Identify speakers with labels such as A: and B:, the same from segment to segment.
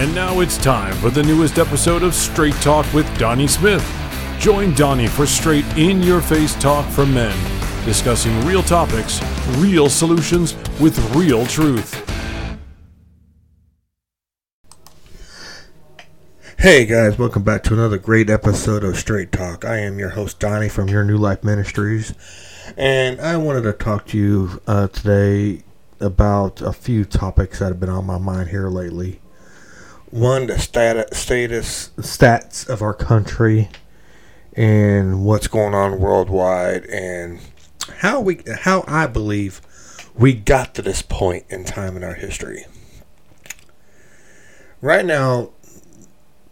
A: And now it's time for the newest episode of Straight Talk with Donnie Smith. Join Donnie for straight in your face talk from men, discussing real topics, real solutions with real truth.
B: Hey guys, welcome back to another great episode of Straight Talk. I am your host Donnie from Your New Life Ministries, and I wanted to talk to you uh, today about a few topics that have been on my mind here lately. One, the stat- status stats of our country and what's going on worldwide, and how we how I believe we got to this point in time in our history. Right now,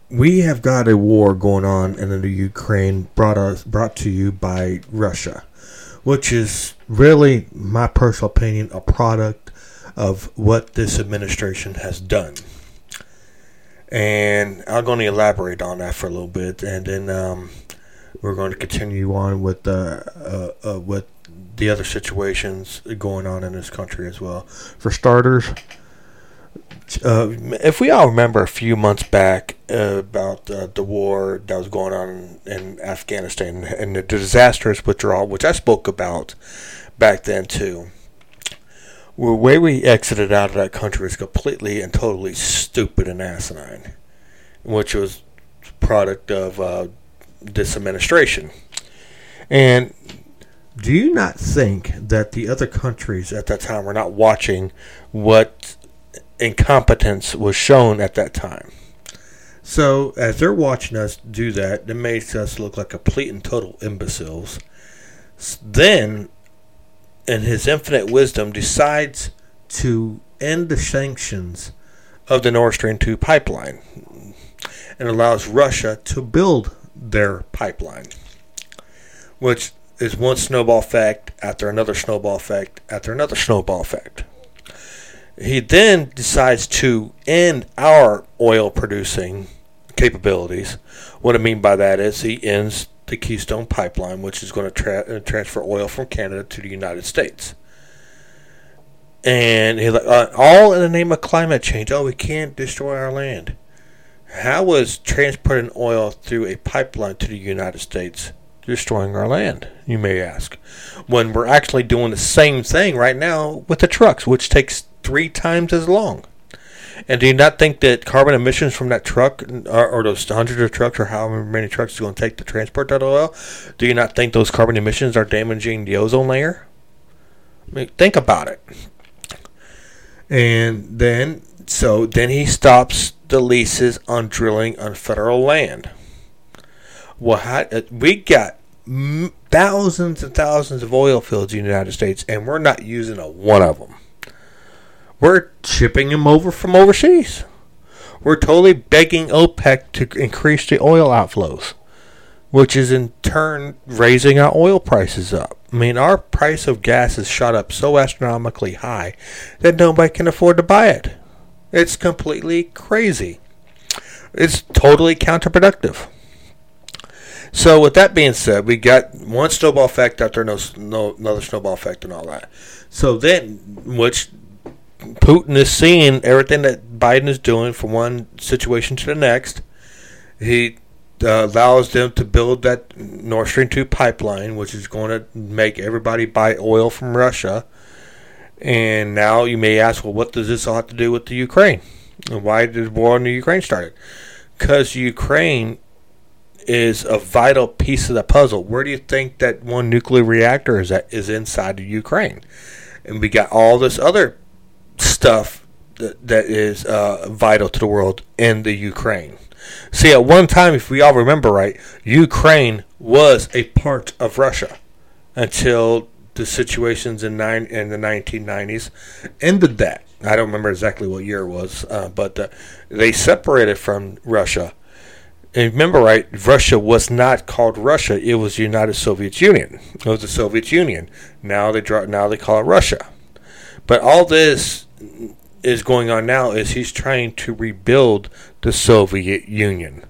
B: we have got a war going on in the Ukraine brought us brought to you by Russia, which is really my personal opinion a product of what this administration has done. And I'm going to elaborate on that for a little bit, and then um, we're going to continue on with uh, uh, uh, with the other situations going on in this country as well. For starters, uh, if we all remember a few months back uh, about uh, the war that was going on in Afghanistan and the disastrous withdrawal, which I spoke about back then too, the way we exited out of that country was completely and totally stupid and asinine, which was product of uh, this administration. And do you not think that the other countries at that time were not watching what incompetence was shown at that time? So, as they're watching us do that, it makes us look like complete and total imbeciles. Then, in his infinite wisdom, decides to end the sanctions of the Nord Stream 2 pipeline and allows Russia to build their pipeline, which is one snowball effect after another snowball effect after another snowball effect. He then decides to end our oil producing capabilities. What I mean by that is he ends the Keystone Pipeline, which is going to tra- transfer oil from Canada to the United States. And he like uh, all in the name of climate change. Oh, we can't destroy our land. How was transporting oil through a pipeline to the United States destroying our land, you may ask? When we're actually doing the same thing right now with the trucks, which takes three times as long. And do you not think that carbon emissions from that truck, or, or those hundreds of trucks, or however many trucks it's going to take to transport that oil, do you not think those carbon emissions are damaging the ozone layer? I mean, think about it. And then, so then he stops the leases on drilling on federal land. Well, how, uh, we got thousands and thousands of oil fields in the United States, and we're not using a one of them. We're shipping them over from overseas. We're totally begging OPEC to increase the oil outflows, which is in turn raising our oil prices up. I mean, our price of gas has shot up so astronomically high that nobody can afford to buy it. It's completely crazy. It's totally counterproductive. So, with that being said, we got one snowball effect after no, no another snowball effect and all that. So then, which Putin is seeing everything that Biden is doing from one situation to the next. He uh, allows them to build that Nord Stream 2 pipeline, which is going to make everybody buy oil from Russia. And now you may ask, well, what does this all have to do with the Ukraine? And why did the war in the Ukraine started? Because Ukraine is a vital piece of the puzzle. Where do you think that one nuclear reactor is that is inside of Ukraine? And we got all this other stuff that, that is uh, vital to the world in the Ukraine. See, at one time, if we all remember right, Ukraine was a part of Russia until the situations in nine in the 1990s ended that. I don't remember exactly what year it was, uh, but uh, they separated from Russia. And remember, right? Russia was not called Russia; it was United Soviet Union. It was the Soviet Union. Now they draw. Now they call it Russia. But all this is going on now is he's trying to rebuild the Soviet Union.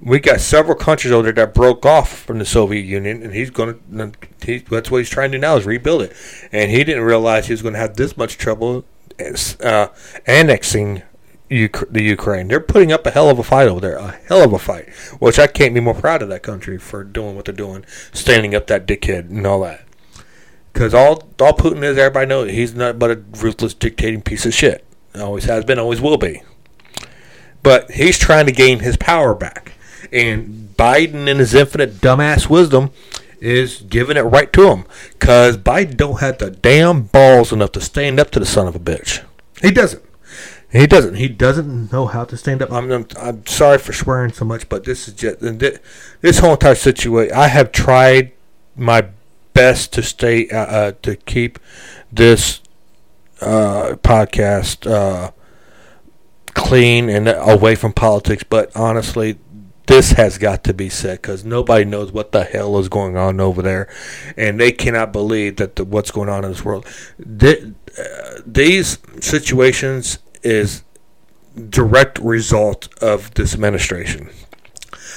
B: We got several countries over there that broke off from the Soviet Union, and he's going to. He, that's what he's trying to do now is rebuild it. And he didn't realize he was going to have this much trouble uh, annexing the Ukraine. They're putting up a hell of a fight over there, a hell of a fight. Which I can't be more proud of that country for doing what they're doing, standing up that dickhead and all that. Because all all Putin is, everybody knows he's not but a ruthless dictating piece of shit. Always has been, always will be. But he's trying to gain his power back, and Biden, in his infinite dumbass wisdom, is giving it right to him. Cause Biden don't have the damn balls enough to stand up to the son of a bitch. He doesn't. He doesn't. He doesn't know how to stand up. I'm, I'm, I'm sorry for swearing so much, but this is just this whole entire situation. I have tried my best to stay uh, uh, to keep this uh, podcast uh, clean and away from politics, but honestly, this has got to be said because nobody knows what the hell is going on over there, and they cannot believe that the, what's going on in this world. The, uh, these situations is direct result of this administration.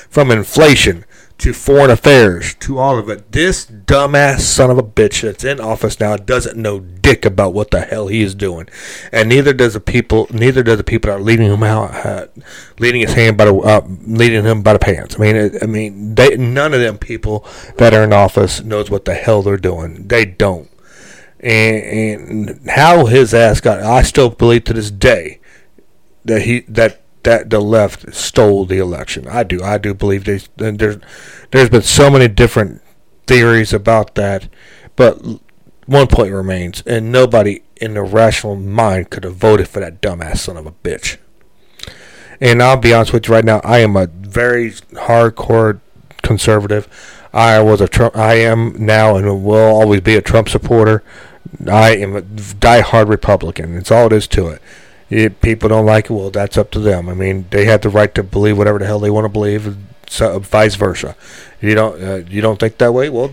B: From inflation to foreign affairs to all of it, this dumbass son of a bitch that's in office now doesn't know dick about what the hell he is doing, and neither does the people. Neither does the people that are leading him out, uh, leading his hand by the, uh, leading him by the pants. I mean, I mean, they, none of them people that are in office knows what the hell they're doing. They don't and, and how his ass got. I still believe to this day that he that that the left stole the election. I do. I do believe they. There's there's been so many different theories about that, but one point remains, and nobody in their rational mind could have voted for that dumbass son of a bitch. And I'll be honest with you right now, I am a very hardcore conservative. I was a Trump. I am now and will always be a Trump supporter. I am a die-hard Republican. It's all it is to it. People don't like it, well, that's up to them. I mean, they have the right to believe whatever the hell they want to believe, so vice versa. You don't uh, you don't think that way? Well,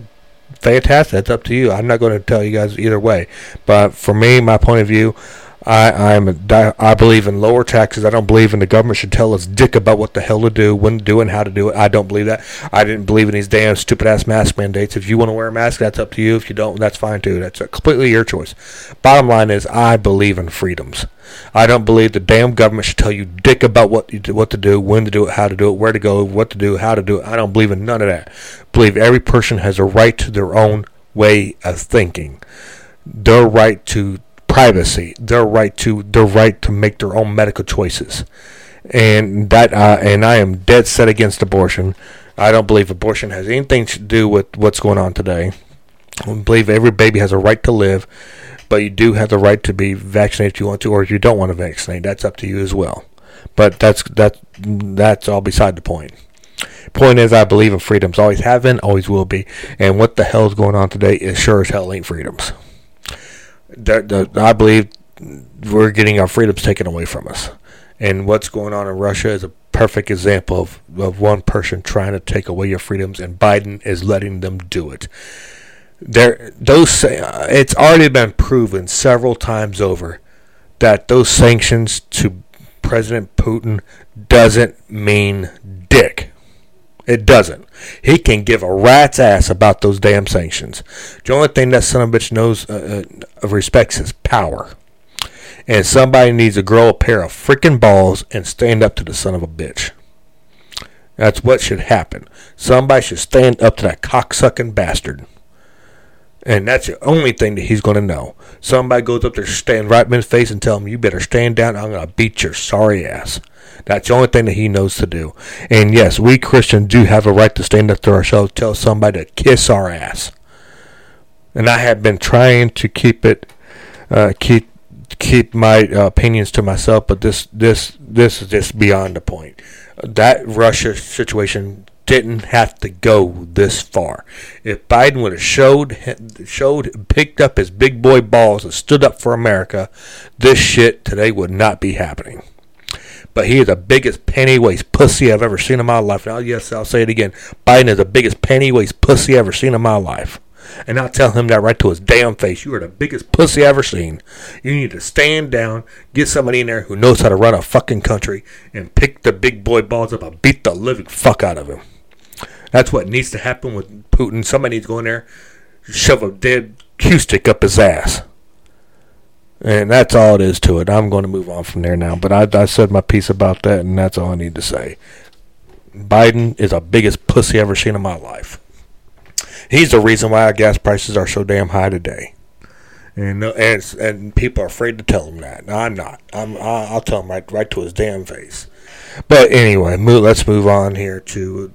B: fantastic. That's up to you. I'm not going to tell you guys either way. But for me, my point of view, I I'm I believe in lower taxes. I don't believe in the government should tell us dick about what the hell to do, when to do, and how to do it. I don't believe that. I didn't believe in these damn stupid ass mask mandates. If you want to wear a mask, that's up to you. If you don't, that's fine too. That's completely your choice. Bottom line is, I believe in freedoms. I don't believe the damn government should tell you dick about what you what to do, when to do it, how to do it, where to go, what to do, how to do it. I don't believe in none of that. Believe every person has a right to their own way of thinking. Their right to privacy, their right to their right to make their own medical choices, and that uh, and I am dead set against abortion. I don't believe abortion has anything to do with what's going on today. I believe every baby has a right to live, but you do have the right to be vaccinated if you want to, or if you don't want to vaccinate, that's up to you as well. But that's that that's all beside the point. Point is, I believe in freedoms. Always have been, always will be. And what the hell is going on today is sure as hell ain't freedoms I believe we're getting our freedoms taken away from us. And what's going on in Russia is a perfect example of, of one person trying to take away your freedoms, and Biden is letting them do it. There, those uh, it's already been proven several times over that those sanctions to President Putin doesn't mean dick. It doesn't. He can give a rat's ass about those damn sanctions. The only thing that son of a bitch knows uh, uh, respects is power. And somebody needs to grow a pair of freaking balls and stand up to the son of a bitch. That's what should happen. Somebody should stand up to that cocksucking bastard. And that's the only thing that he's going to know. Somebody goes up there, stand right in his face, and tell him, "You better stand down. I'm going to beat your sorry ass." That's the only thing that he knows to do. And yes, we Christians do have a right to stand up to ourselves, tell somebody to kiss our ass. And I have been trying to keep it, uh, keep keep my uh, opinions to myself, but this this this is just beyond the point. That Russia situation didn't have to go this far. If Biden would have showed showed picked up his big boy balls and stood up for America, this shit today would not be happening but he is the biggest penny waste pussy I've ever seen in my life. Now, yes, I'll say it again. Biden is the biggest penny waste pussy I've ever seen in my life. And I'll tell him that right to his damn face. You are the biggest pussy I've ever seen. You need to stand down, get somebody in there who knows how to run a fucking country, and pick the big boy balls up and beat the living fuck out of him. That's what needs to happen with Putin. Somebody needs to go in there, shove a dead cue stick up his ass. And that's all it is to it. I'm going to move on from there now. But I, I said my piece about that, and that's all I need to say. Biden is the biggest pussy I've ever seen in my life. He's the reason why our gas prices are so damn high today. And uh, and, and people are afraid to tell him that. I'm not. I'm. I'll tell him right right to his damn face. But anyway, move, let's move on here to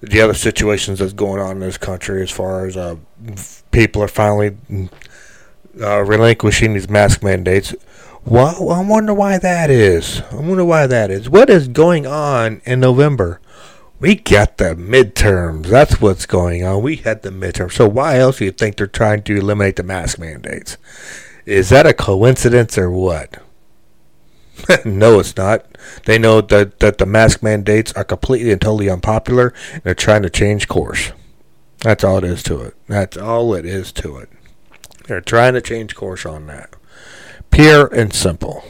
B: the other situations that's going on in this country as far as uh, people are finally uh, relinquishing these mask mandates. Well, I wonder why that is. I wonder why that is. What is going on in November? We got the midterms. That's what's going on. We had the midterms. So why else do you think they're trying to eliminate the mask mandates? Is that a coincidence or what? no, it's not. They know that, that the mask mandates are completely and totally unpopular, and they're trying to change course. That's all it is to it. That's all it is to it. They're trying to change course on that. Pure and simple.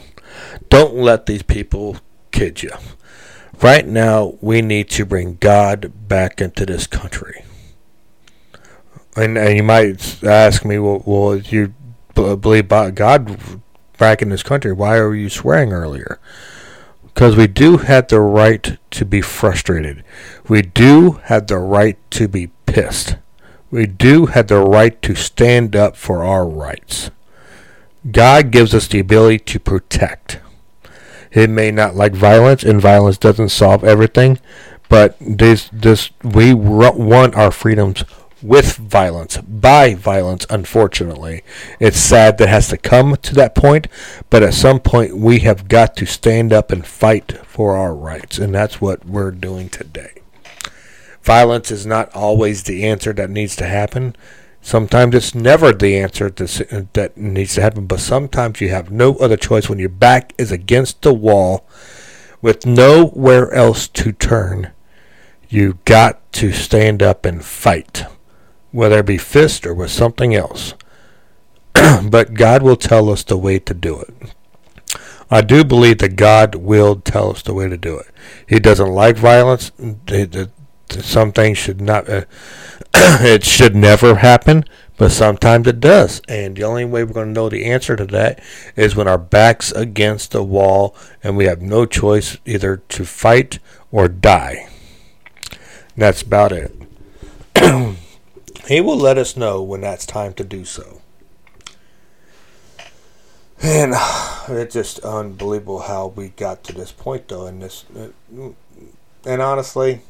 B: Don't let these people kid you. Right now, we need to bring God back into this country. And, and you might ask me, well, well, you believe God back in this country, why are you swearing earlier? Because we do have the right to be frustrated. We do have the right to be pissed. We do have the right to stand up for our rights. God gives us the ability to protect. It may not like violence, and violence doesn't solve everything, but this this we want our freedoms with violence, by violence, unfortunately. It's sad that it has to come to that point, but at some point we have got to stand up and fight for our rights, and that's what we're doing today. Violence is not always the answer that needs to happen. Sometimes it's never the answer uh, that needs to happen, but sometimes you have no other choice when your back is against the wall with nowhere else to turn. You got to stand up and fight whether it be fist or with something else. but God will tell us the way to do it. I do believe that God will tell us the way to do it. He doesn't like violence. Some things should not. Uh, it should never happen, but sometimes it does. And the only way we're going to know the answer to that is when our back's against the wall and we have no choice either to fight or die. That's about it. He will let us know when that's time to do so. And it's just unbelievable how we got to this point, though. And this, uh, and honestly,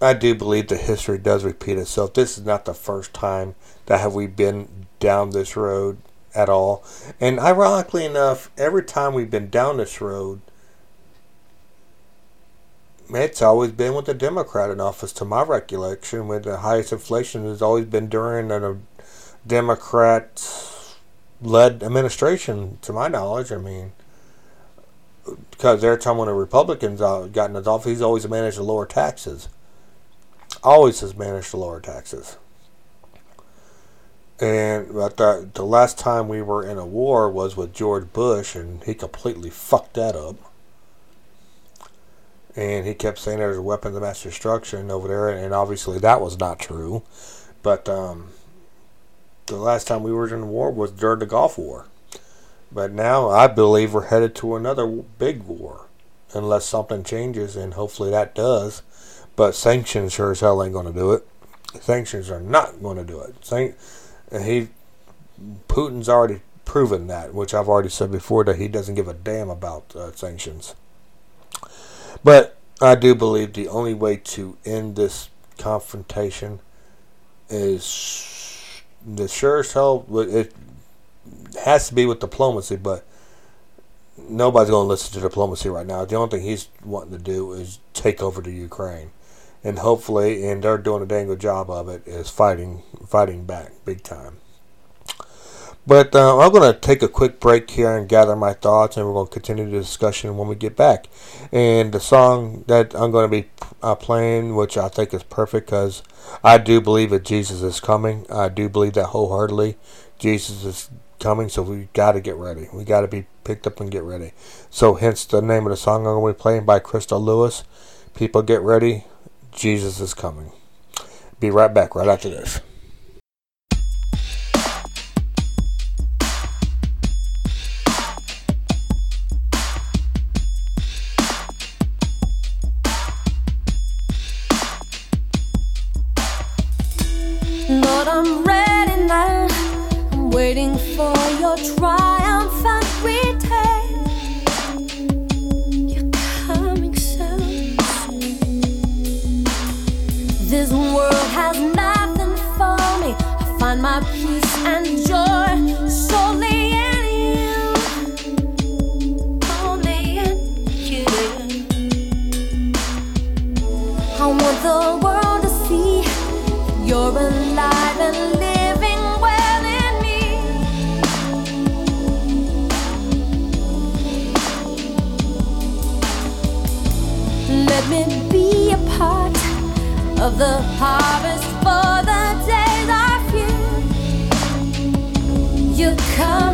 B: I do believe that history does repeat itself. This is not the first time that have we been down this road at all. And ironically enough, every time we've been down this road, it's always been with the Democrat in office, to my recollection, with the highest inflation has always been during a Democrat led administration, to my knowledge. I mean, because every time when a Republican's got in his office, he's always managed to lower taxes. Always has managed to lower taxes. And but the, the last time we were in a war was with George Bush, and he completely fucked that up and he kept saying there's weapons of mass destruction over there, and obviously that was not true. But um, the last time we were in war was during the Gulf War. But now I believe we're headed to another big war, unless something changes, and hopefully that does. But sanctions sure as hell ain't going to do it. Sanctions are not going to do it. San- he, Putin's already proven that, which I've already said before that he doesn't give a damn about uh, sanctions. But I do believe the only way to end this confrontation is the sure as hell it has to be with diplomacy, but nobody's going to listen to diplomacy right now. The only thing he's wanting to do is take over the Ukraine, and hopefully, and they're doing a dang good job of it, is fighting fighting back big time. But uh, I'm going to take a quick break here and gather my thoughts, and we're going to continue the discussion when we get back. And the song that I'm going to be uh, playing, which I think is perfect because I do believe that Jesus is coming. I do believe that wholeheartedly. Jesus is coming, so we got to get ready. We got to be picked up and get ready. So, hence the name of the song I'm going to be playing by Crystal Lewis. People get ready. Jesus is coming. Be right back right after this.
C: This world has nothing for me. I find my peace and joy. the harvest, for the days are few. You come.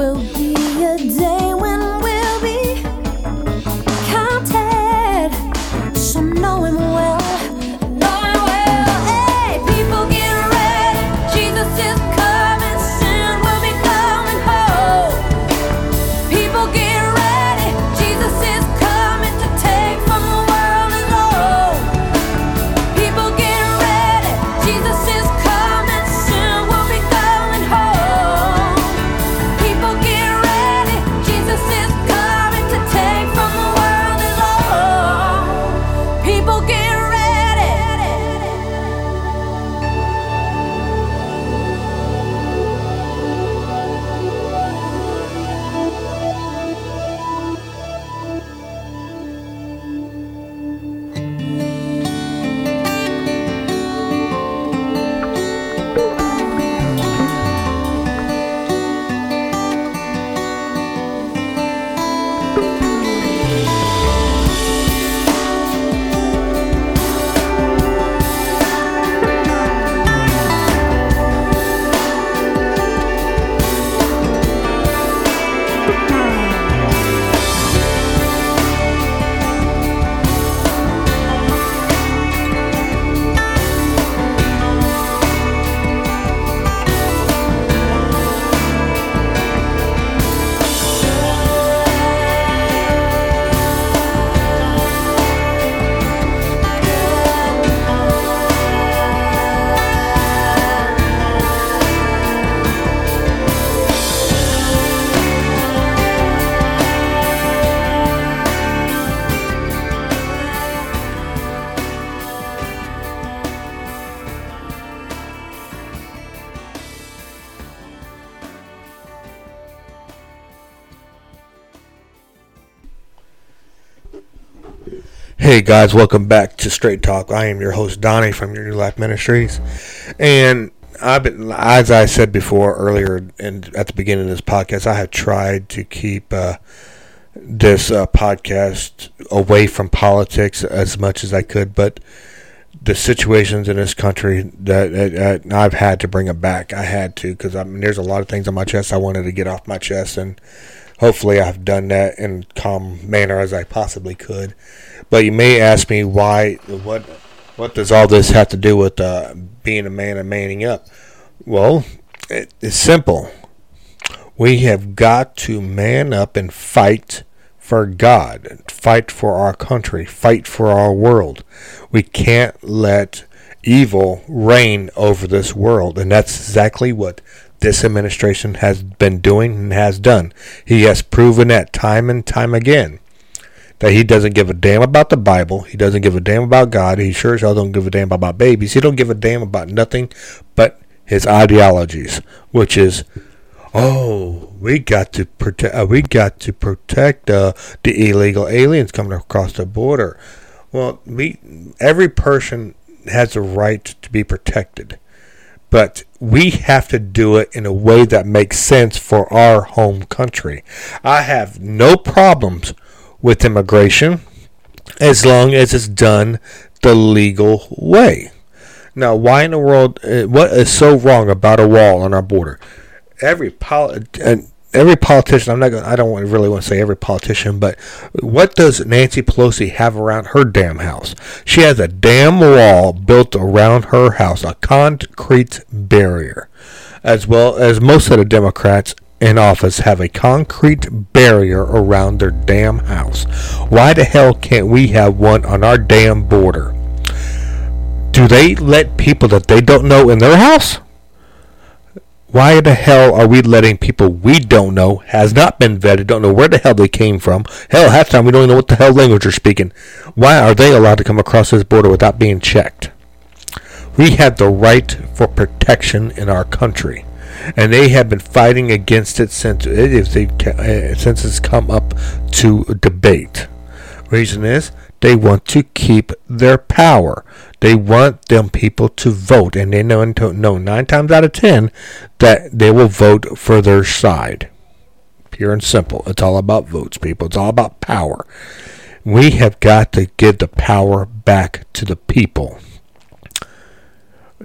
C: will Hey
B: guys, welcome back to Straight Talk. I am your host Donnie from Your New Life Ministries, and I've been, as I said before earlier, and at the beginning of this podcast, I have tried to keep uh, this uh, podcast away from politics as much as I could, but the situations in this country that, I've had to bring it back. I had to because I mean, there's a lot of things on my chest I wanted to get off my chest, and hopefully I've done that in calm manner as I possibly could. But you may ask me why, what, what does all this have to do with uh, being a man and manning up? Well, it, it's simple. We have got to man up and fight for God, fight for our country, fight for our world. We can't let evil reign over this world, and that's exactly what this administration has been doing and has done. He has proven that time and time again that he doesn't give a damn about the Bible. He doesn't give a damn about God. He sure as hell don't give a damn about babies. He don't give a damn about nothing but his ideologies, which is oh, we got to protect. Uh, we got to protect uh, the illegal aliens coming across the border. Well, we every person has a right to be protected, but we have to do it in a way that makes sense for our home country. I have no problems with immigration as long as it's done the legal way. Now, why in the world? Uh, what is so wrong about a wall on our border? every and every politician. I'm not. Gonna, I don't want- really want to say every politician, but what does Nancy Pelosi have around her damn house? She has a damn wall built around her house, a concrete barrier, as well as most of the Democrats in office have a concrete barrier around their damn house. Why the hell can't we have one on our damn border? Do they let people that they don't know in their house? Why the hell are we letting people we don't know, has not been vetted, don't know where the hell they came from? Hell, half the time we don't even know what the hell language they're speaking. Why are they allowed to come across this border without being checked? We have the right for protection in our country, and they have been fighting against it since it uh, since it's come up to debate. Reason is they want to keep their power. They want them people to vote, and they know, know nine times out of ten that they will vote for their side. Pure and simple. It's all about votes, people. It's all about power. We have got to give the power back to the people.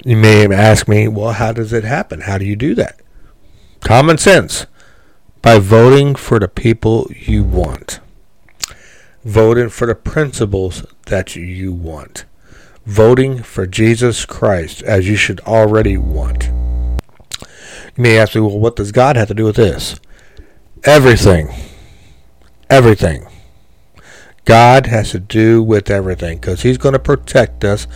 B: You may ask me, well, how does it happen? How do you do that? Common sense. By voting for the people you want voting for the principles that you want, voting for Jesus Christ as you should already want. You may ask me, well, what does God have to do with this? Everything. Everything. God has to do with everything because He's going to protect us.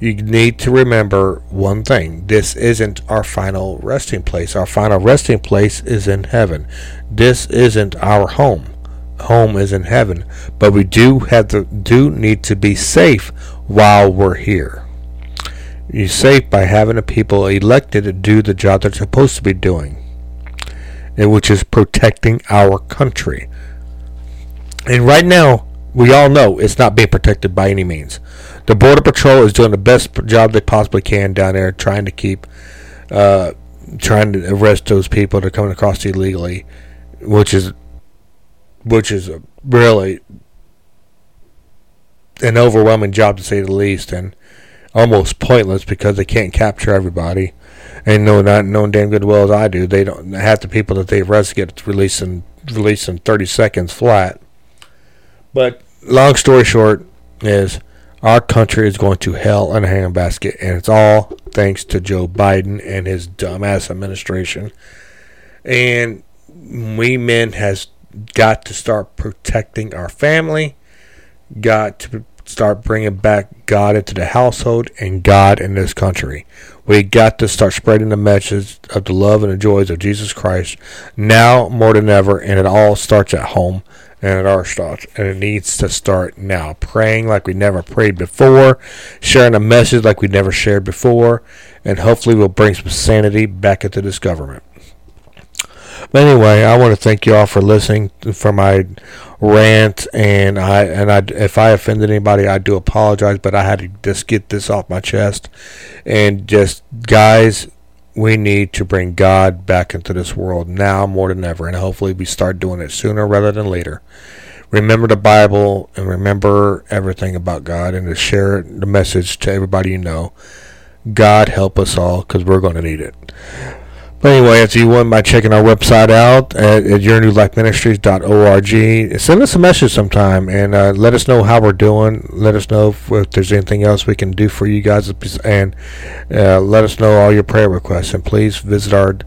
B: You need to remember one thing. This isn't our final resting place. Our final resting place is in heaven. This isn't our home home is in heaven, but we do have to do need to be safe while we're here. You're safe by having the people elected to do the job they're supposed to be doing, which is protecting our country. And right now, we all know it's not being protected by any means. The Border Patrol is doing the best job they possibly can down there, trying to keep, uh, trying to arrest those people that are coming across illegally, which is which is really an overwhelming job to say the least, and almost pointless because they can't capture everybody. And know not knowing damn good well as I do, they don't half the people that they arrest get released in released in thirty seconds flat. But long story short is our country is going to hell in a handbasket, and it's all thanks to Joe Biden and his dumbass administration. And we men has got to start protecting our family, got to start bringing back God into the household and God in this country. We got to start spreading the message of the love and the joys of Jesus Christ now more than ever, and it all starts at home and at our starts, and it needs to start now. Praying like we never prayed before, sharing a message like we never shared before, and hopefully we'll bring some sanity back into this government. But anyway, I want to thank you all for listening for my rant, and I and I if I offended anybody, I do apologize. But I had to just get this off my chest, and just guys, we need to bring God back into this world now more than ever, and hopefully we start doing it sooner rather than later. Remember the Bible and remember everything about God, and to share the message to everybody you know. God help us all, because we're going to need it. But anyway, if you want by checking our website out at, at yournewlifeministries.org, send us a message sometime and uh, let us know how we're doing. Let us know if, if there's anything else we can do for you guys, and uh, let us know all your prayer requests. And please visit our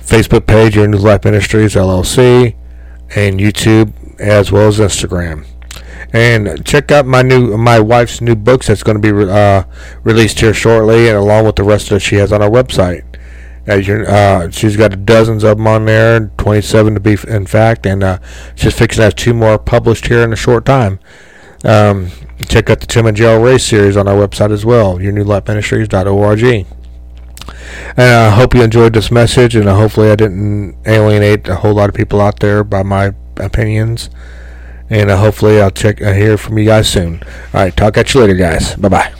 B: Facebook page, Your New Life Ministries LLC, and YouTube as well as Instagram. And check out my new my wife's new books that's going to be uh, released here shortly, and along with the rest of it she has on our website. As you uh, she's got dozens of them on there, 27 to be in fact, and uh, she's fixing to have two more published here in a short time. Um, check out the Tim and Joe Race series on our website as well, yournewlifeministries.org. And I hope you enjoyed this message, and uh, hopefully I didn't alienate a whole lot of people out there by my opinions. And uh, hopefully I'll check I hear from you guys soon. All right, talk at you later, guys. Bye bye.